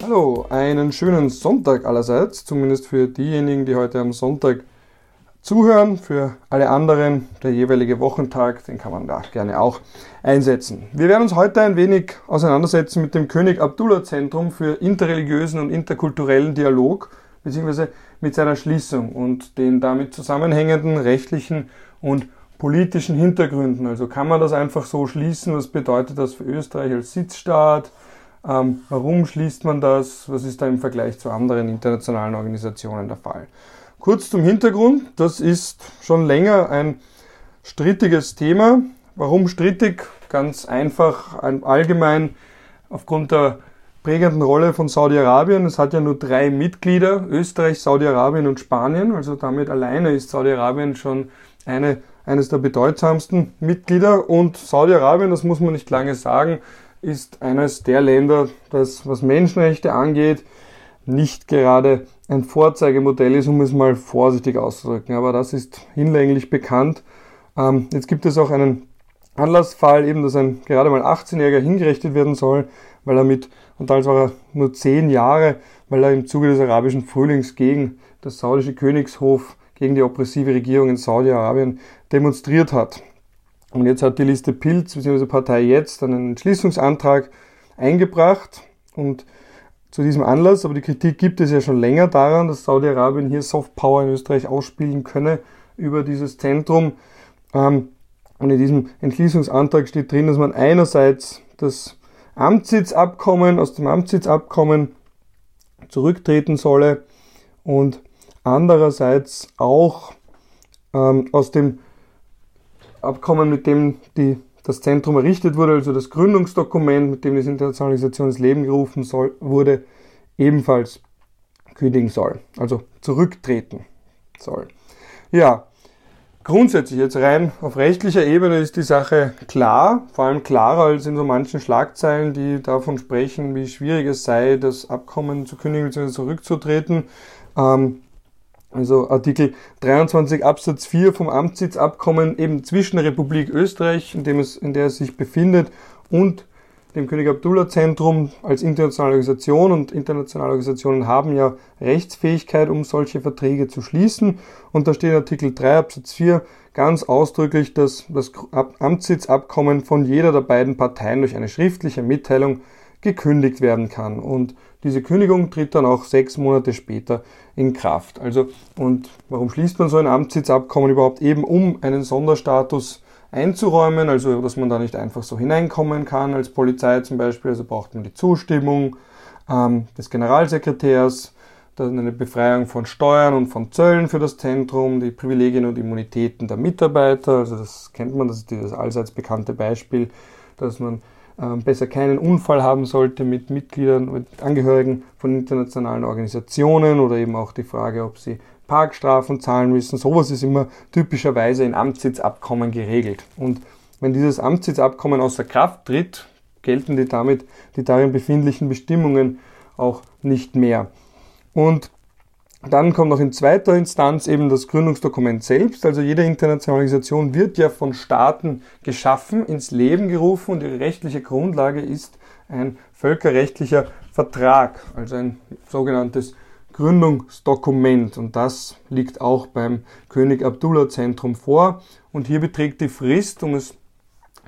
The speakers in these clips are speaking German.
Hallo, einen schönen Sonntag allerseits, zumindest für diejenigen, die heute am Sonntag zuhören. Für alle anderen, der jeweilige Wochentag, den kann man da gerne auch einsetzen. Wir werden uns heute ein wenig auseinandersetzen mit dem König Abdullah Zentrum für interreligiösen und interkulturellen Dialog, beziehungsweise mit seiner Schließung und den damit zusammenhängenden rechtlichen und politischen Hintergründen. Also kann man das einfach so schließen? Was bedeutet das für Österreich als Sitzstaat? Ähm, warum schließt man das? Was ist da im Vergleich zu anderen internationalen Organisationen der Fall? Kurz zum Hintergrund. Das ist schon länger ein strittiges Thema. Warum strittig? Ganz einfach, allgemein aufgrund der prägenden Rolle von Saudi-Arabien. Es hat ja nur drei Mitglieder, Österreich, Saudi-Arabien und Spanien. Also damit alleine ist Saudi-Arabien schon eine, eines der bedeutsamsten Mitglieder. Und Saudi-Arabien, das muss man nicht lange sagen, ist eines der Länder, das, was Menschenrechte angeht, nicht gerade ein Vorzeigemodell ist, um es mal vorsichtig auszudrücken. Aber das ist hinlänglich bekannt. Ähm, jetzt gibt es auch einen Anlassfall, eben, dass ein gerade mal 18-Jähriger hingerichtet werden soll, weil er mit, und damals war er nur 10 Jahre, weil er im Zuge des arabischen Frühlings gegen das saudische Königshof, gegen die oppressive Regierung in Saudi-Arabien demonstriert hat. Und jetzt hat die Liste Pilz bzw. Partei jetzt einen Entschließungsantrag eingebracht und zu diesem Anlass, aber die Kritik gibt es ja schon länger daran, dass Saudi-Arabien hier Softpower in Österreich ausspielen könne über dieses Zentrum. Ähm, und in diesem Entschließungsantrag steht drin, dass man einerseits das Amtssitzabkommen aus dem Amtssitzabkommen zurücktreten solle und andererseits auch ähm, aus dem Abkommen, mit dem die, das Zentrum errichtet wurde, also das Gründungsdokument, mit dem das Internationalisation ins Leben gerufen soll, wurde, ebenfalls kündigen soll, also zurücktreten soll. Ja, grundsätzlich jetzt rein auf rechtlicher Ebene ist die Sache klar, vor allem klarer als in so manchen Schlagzeilen, die davon sprechen, wie schwierig es sei, das Abkommen zu kündigen bzw. zurückzutreten. Ähm, also Artikel 23 Absatz 4 vom Amtssitzabkommen eben zwischen der Republik Österreich, in, dem es, in der es sich befindet, und dem König Abdullah Zentrum als internationale Organisation und internationale Organisationen haben ja Rechtsfähigkeit, um solche Verträge zu schließen. Und da steht Artikel 3 Absatz 4 ganz ausdrücklich, dass das Amtssitzabkommen von jeder der beiden Parteien durch eine schriftliche Mitteilung gekündigt werden kann. Und diese Kündigung tritt dann auch sechs Monate später in Kraft. Also, und warum schließt man so ein Amtssitzabkommen überhaupt? Eben um einen Sonderstatus einzuräumen, also dass man da nicht einfach so hineinkommen kann als Polizei zum Beispiel. Also braucht man die Zustimmung ähm, des Generalsekretärs, dann eine Befreiung von Steuern und von Zöllen für das Zentrum, die Privilegien und Immunitäten der Mitarbeiter. Also das kennt man, das ist dieses allseits bekannte Beispiel, dass man besser keinen Unfall haben sollte mit Mitgliedern, mit Angehörigen von internationalen Organisationen oder eben auch die Frage, ob sie Parkstrafen zahlen müssen. Sowas ist immer typischerweise in Amtssitzabkommen geregelt. Und wenn dieses Amtssitzabkommen außer Kraft tritt, gelten die damit die darin befindlichen Bestimmungen auch nicht mehr. Und dann kommt noch in zweiter Instanz eben das Gründungsdokument selbst. Also jede internationale Organisation wird ja von Staaten geschaffen, ins Leben gerufen und ihre rechtliche Grundlage ist ein völkerrechtlicher Vertrag, also ein sogenanntes Gründungsdokument. Und das liegt auch beim König Abdullah Zentrum vor. Und hier beträgt die Frist, um es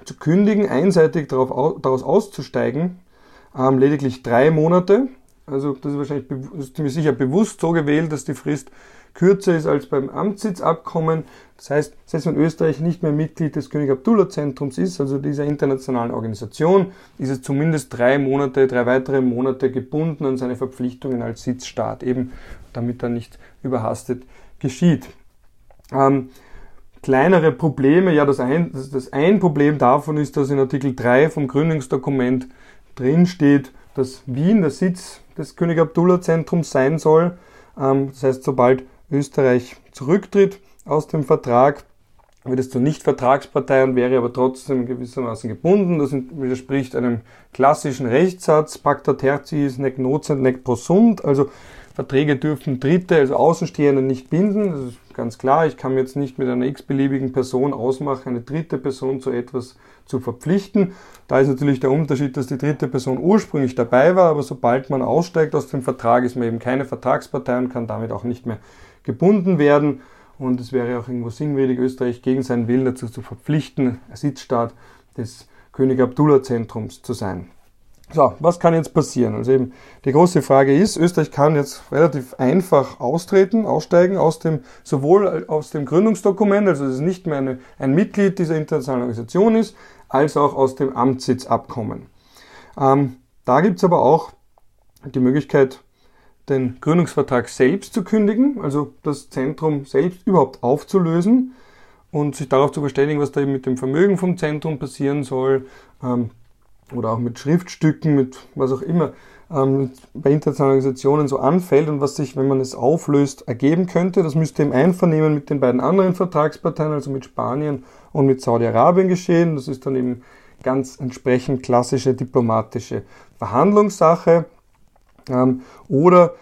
zu kündigen, einseitig daraus auszusteigen, ähm, lediglich drei Monate. Also das ist wahrscheinlich ist ziemlich sicher bewusst so gewählt, dass die Frist kürzer ist als beim Amtssitzabkommen. Das heißt, selbst wenn Österreich nicht mehr Mitglied des König Abdullah Zentrums ist, also dieser internationalen Organisation, ist es zumindest drei Monate, drei weitere Monate gebunden an seine Verpflichtungen als Sitzstaat, eben damit dann nicht überhastet geschieht. Ähm, kleinere Probleme, ja, das ein, das, das ein Problem davon ist, dass in Artikel 3 vom Gründungsdokument drin steht, dass Wien der Sitz des König Abdullah Zentrums sein soll. Ähm, das heißt, sobald Österreich zurücktritt aus dem Vertrag, wird es zur Nicht-Vertragspartei und wäre aber trotzdem gewissermaßen gebunden. Das widerspricht einem klassischen Rechtssatz, pacta tertiis nec nocent nec prosunt. Also Verträge dürfen Dritte, also Außenstehende nicht binden. Das ist ganz klar. Ich kann mir jetzt nicht mit einer x-beliebigen Person ausmachen, eine dritte Person zu etwas zu verpflichten. Da ist natürlich der Unterschied, dass die dritte Person ursprünglich dabei war, aber sobald man aussteigt aus dem Vertrag, ist man eben keine Vertragspartei und kann damit auch nicht mehr gebunden werden. Und es wäre auch irgendwo sinnwürdig, Österreich gegen seinen Willen dazu zu verpflichten, Sitzstaat des König Abdullah Zentrums zu sein. So, was kann jetzt passieren? Also eben, die große Frage ist, Österreich kann jetzt relativ einfach austreten, aussteigen aus dem, sowohl aus dem Gründungsdokument, also dass es nicht mehr eine, ein Mitglied dieser internationalen Organisation ist, als auch aus dem Amtssitzabkommen. Ähm, da gibt's aber auch die Möglichkeit, den Gründungsvertrag selbst zu kündigen, also das Zentrum selbst überhaupt aufzulösen und sich darauf zu verständigen, was da eben mit dem Vermögen vom Zentrum passieren soll ähm, oder auch mit Schriftstücken, mit was auch immer ähm, bei internationalen Organisationen so anfällt und was sich, wenn man es auflöst, ergeben könnte. Das müsste im Einvernehmen mit den beiden anderen Vertragsparteien, also mit Spanien und mit Saudi-Arabien geschehen. Das ist dann eben ganz entsprechend klassische diplomatische Verhandlungssache. Ähm, oder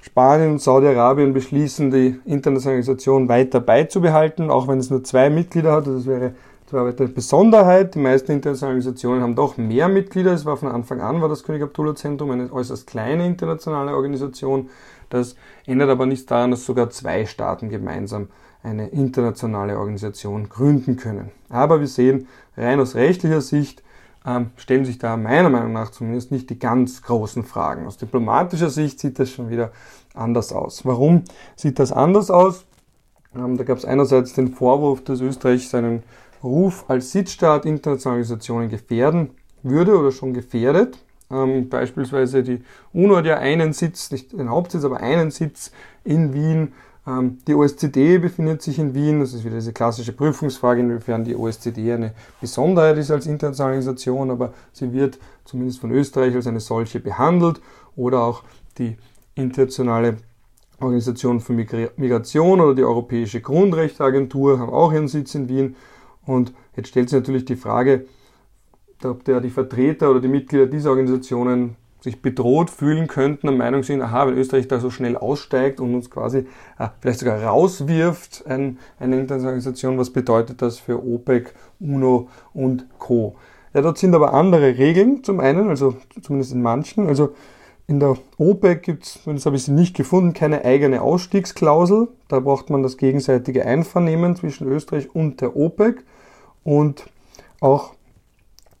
Spanien und Saudi-Arabien beschließen, die internationale Organisation weiter beizubehalten, auch wenn es nur zwei Mitglieder hat. Das wäre eine Besonderheit. Die meisten internationalen Organisationen haben doch mehr Mitglieder. Es war von Anfang an, war das König Abdullah Zentrum eine äußerst kleine internationale Organisation. Das ändert aber nichts daran, dass sogar zwei Staaten gemeinsam eine internationale Organisation gründen können. Aber wir sehen, rein aus rechtlicher Sicht ähm, stellen sich da meiner Meinung nach zumindest nicht die ganz großen Fragen. Aus diplomatischer Sicht sieht das schon wieder anders aus. Warum sieht das anders aus? Ähm, da gab es einerseits den Vorwurf, dass Österreich seinen Ruf als Sitzstaat internationaler Organisationen gefährden würde oder schon gefährdet. Ähm, beispielsweise die UNO hat ja einen Sitz, nicht den Hauptsitz, aber einen Sitz in Wien ähm, die OSZE befindet sich in Wien. Das ist wieder diese klassische Prüfungsfrage, inwiefern die OSZE eine Besonderheit ist als internationale Organisation, aber sie wird zumindest von Österreich als eine solche behandelt. Oder auch die internationale Organisation für Migration oder die Europäische Grundrechteagentur haben auch ihren Sitz in Wien. Und jetzt stellt sich natürlich die Frage, ob der, die Vertreter oder die Mitglieder dieser Organisationen sich bedroht fühlen könnten, der Meinung sind, aha, wenn Österreich da so schnell aussteigt und uns quasi äh, vielleicht sogar rauswirft, ein, eine Organisation, was bedeutet das für OPEC, UNO und Co. Ja, dort sind aber andere Regeln zum einen, also zumindest in manchen. Also in der OPEC gibt es, das habe ich sie nicht gefunden, keine eigene Ausstiegsklausel. Da braucht man das gegenseitige Einvernehmen zwischen Österreich und der OPEC. Und auch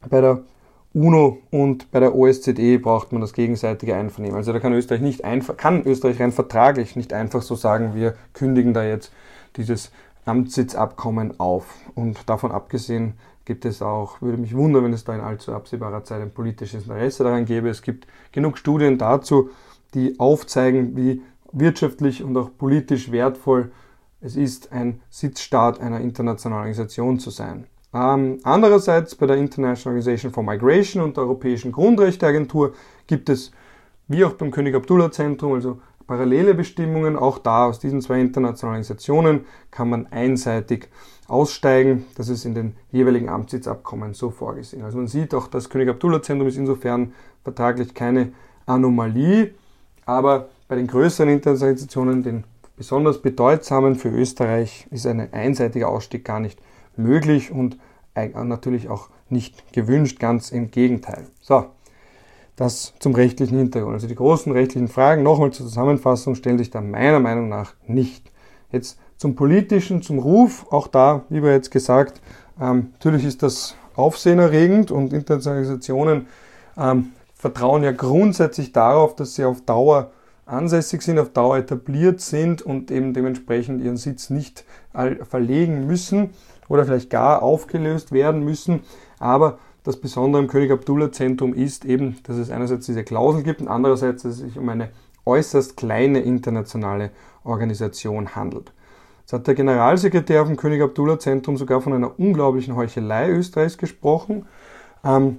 bei der UNO und bei der OSZE braucht man das gegenseitige Einvernehmen. Also da kann Österreich nicht einfach, kann Österreich rein vertraglich nicht einfach so sagen, wir kündigen da jetzt dieses Amtssitzabkommen auf. Und davon abgesehen gibt es auch, würde mich wundern, wenn es da in allzu absehbarer Zeit ein politisches Interesse daran gäbe. Es gibt genug Studien dazu, die aufzeigen, wie wirtschaftlich und auch politisch wertvoll es ist, ein Sitzstaat einer internationalen Organisation zu sein. Ähm, andererseits bei der International Organization for Migration und der Europäischen Grundrechteagentur gibt es, wie auch beim König Abdullah Zentrum, also parallele Bestimmungen. Auch da aus diesen zwei internationalen Organisationen kann man einseitig aussteigen. Das ist in den jeweiligen Amtssitzabkommen so vorgesehen. Also man sieht auch, das König Abdullah Zentrum ist insofern vertraglich keine Anomalie, aber bei den größeren internationalen Organisationen, den besonders bedeutsamen für Österreich, ist ein einseitiger Ausstieg gar nicht möglich und natürlich auch nicht gewünscht, ganz im Gegenteil. So, das zum rechtlichen Hintergrund. Also die großen rechtlichen Fragen, nochmal zur Zusammenfassung, stellen sich da meiner Meinung nach nicht. Jetzt zum politischen, zum Ruf, auch da, wie wir jetzt gesagt, ähm, natürlich ist das aufsehenerregend und internationale Organisationen ähm, vertrauen ja grundsätzlich darauf, dass sie auf Dauer ansässig sind, auf Dauer etabliert sind und eben dementsprechend ihren Sitz nicht verlegen müssen oder vielleicht gar aufgelöst werden müssen. Aber das Besondere im König Abdullah Zentrum ist eben, dass es einerseits diese Klausel gibt und andererseits, dass es sich um eine äußerst kleine internationale Organisation handelt. Es hat der Generalsekretär vom König Abdullah Zentrum sogar von einer unglaublichen Heuchelei Österreichs gesprochen. Ähm,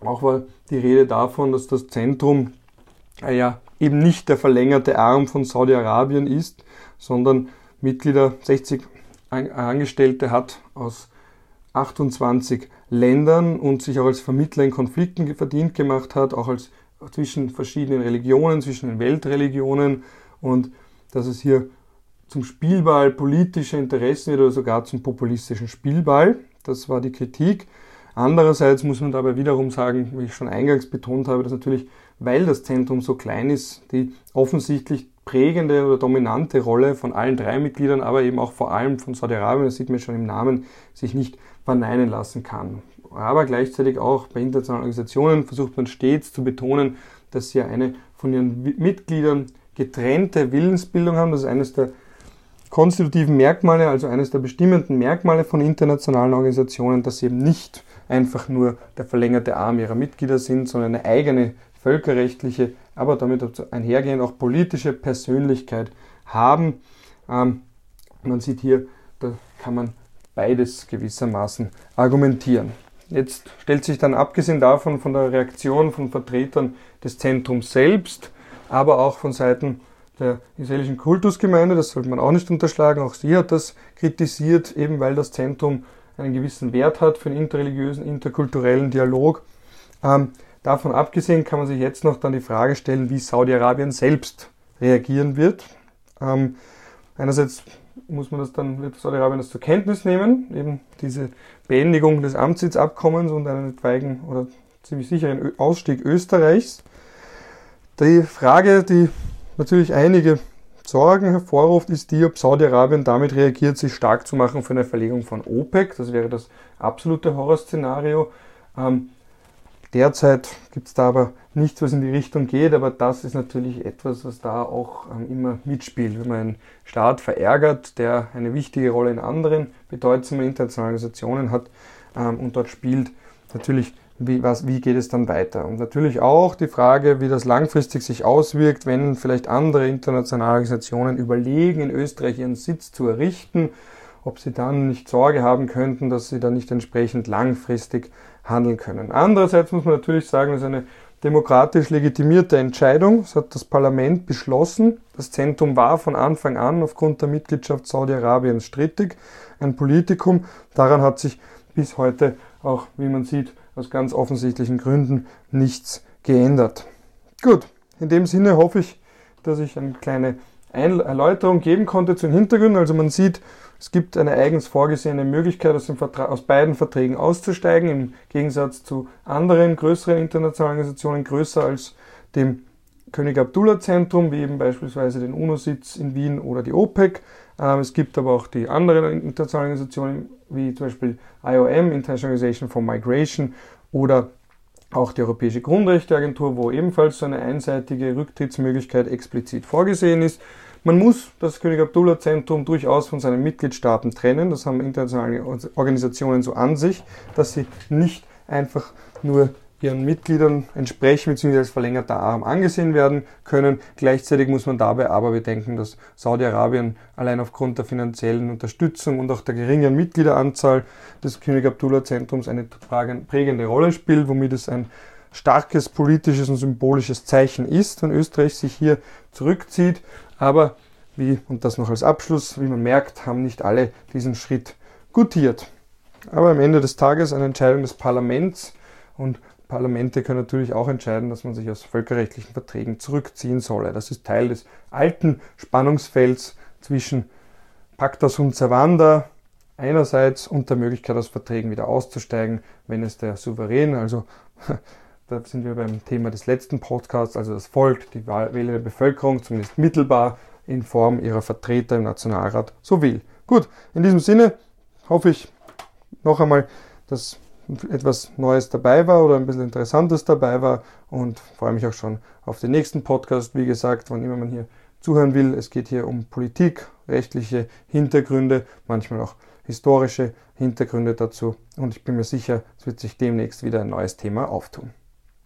auch war die Rede davon, dass das Zentrum äh, ja eben nicht der verlängerte Arm von Saudi-Arabien ist, sondern Mitglieder 60 Angestellte hat aus 28 Ländern und sich auch als Vermittler in Konflikten verdient gemacht hat, auch als zwischen verschiedenen Religionen, zwischen den Weltreligionen, und dass es hier zum Spielball politischer Interessen wird oder sogar zum populistischen Spielball. Das war die Kritik. Andererseits muss man dabei wiederum sagen, wie ich schon eingangs betont habe, dass natürlich, weil das Zentrum so klein ist, die offensichtlich prägende oder dominante Rolle von allen drei Mitgliedern, aber eben auch vor allem von Saudi-Arabien, das sieht man schon im Namen, sich nicht verneinen lassen kann. Aber gleichzeitig auch bei internationalen Organisationen versucht man stets zu betonen, dass sie eine von ihren Mitgliedern getrennte Willensbildung haben. Das ist eines der konstitutiven Merkmale, also eines der bestimmenden Merkmale von internationalen Organisationen, dass sie eben nicht einfach nur der verlängerte Arm ihrer Mitglieder sind, sondern eine eigene völkerrechtliche, aber damit einhergehend auch politische Persönlichkeit haben. Ähm, man sieht hier, da kann man beides gewissermaßen argumentieren. Jetzt stellt sich dann abgesehen davon von der Reaktion von Vertretern des Zentrums selbst, aber auch von Seiten der israelischen Kultusgemeinde, das sollte man auch nicht unterschlagen, auch sie hat das kritisiert, eben weil das Zentrum einen gewissen Wert hat für den interreligiösen, interkulturellen Dialog. Ähm, davon abgesehen kann man sich jetzt noch dann die Frage stellen, wie Saudi-Arabien selbst reagieren wird. Ähm, einerseits muss man das dann, wird Saudi-Arabien das zur Kenntnis nehmen, eben diese Beendigung des Amtssitzabkommens und einen etwaigen oder ziemlich sicheren Ausstieg Österreichs. Die Frage, die natürlich einige Sorgen hervorruft, ist die, ob Saudi-Arabien damit reagiert, sich stark zu machen für eine Verlegung von OPEC. Das wäre das absolute Horrorszenario. Ähm, derzeit gibt es da aber nichts, was in die Richtung geht, aber das ist natürlich etwas, was da auch ähm, immer mitspielt. Wenn man einen Staat verärgert, der eine wichtige Rolle in anderen bedeutsamen internationalen Organisationen hat ähm, und dort spielt, natürlich wie, was, wie geht es dann weiter? Und natürlich auch die Frage, wie das langfristig sich auswirkt, wenn vielleicht andere internationale Organisationen überlegen, in Österreich ihren Sitz zu errichten, ob sie dann nicht Sorge haben könnten, dass sie dann nicht entsprechend langfristig handeln können. Andererseits muss man natürlich sagen, das ist eine demokratisch legitimierte Entscheidung. Das hat das Parlament beschlossen. Das Zentrum war von Anfang an aufgrund der Mitgliedschaft Saudi-Arabiens strittig, ein Politikum. Daran hat sich bis heute auch, wie man sieht, aus ganz offensichtlichen Gründen nichts geändert. Gut, in dem Sinne hoffe ich, dass ich eine kleine Erläuterung geben konnte zu den Hintergründen. Also man sieht, es gibt eine eigens vorgesehene Möglichkeit, aus, aus, beiden Verträgen auszusteigen, im Gegensatz zu anderen größeren internationalen Organisationen, größer als dem König Abdullah Zentrum, wie eben beispielsweise den UNO-Sitz in Wien oder die OPEC. Ähm, es gibt aber auch die anderen internationalen Organisationen, wie zum Beispiel IOM, International Organization for Migration, oder auch die Europäische Grundrechteagentur, wo ebenfalls so eine einseitige Rücktrittsmöglichkeit explizit vorgesehen ist. Man muss das König Abdullah Zentrum durchaus von seinen Mitgliedstaaten trennen. Das haben internationale Organisationen so an sich, dass sie nicht einfach nur ihren Mitgliedern entsprechen bzw. als verlängerter Arm angesehen werden können. Gleichzeitig muss man dabei aber bedenken, dass Saudi-Arabien allein aufgrund der finanziellen Unterstützung und auch der geringen Mitgliederanzahl des König Abdullah Zentrums eine prägende Rolle spielt, womit es ein starkes politisches und symbolisches Zeichen ist, wenn Österreich sich hier zurückzieht. Aber wie, und das noch als Abschluss, wie man merkt, haben nicht alle diesen Schritt gutiert. Aber am Ende des Tages eine Entscheidung des Parlaments und Parlamente können natürlich auch entscheiden, dass man sich aus völkerrechtlichen Verträgen zurückziehen solle. Das ist Teil des alten Spannungsfelds zwischen Pacta sunt servanda einerseits und der Möglichkeit aus Verträgen wieder auszusteigen, wenn es der Souverän, also da sind wir beim Thema des letzten Podcasts, also das Volk, die wählende Bevölkerung, zumindest mittelbar in Form ihrer Vertreter im Nationalrat so will. Gut, in diesem Sinne hoffe ich noch einmal, dass etwas Neues dabei war oder ein bisschen Interessantes dabei war und freue mich auch schon auf den nächsten Podcast. Wie gesagt, wann immer man hier zuhören will, es geht hier um Politik, rechtliche Hintergründe, manchmal auch historische Hintergründe dazu und ich bin mir sicher, es wird sich demnächst wieder ein neues Thema auftun.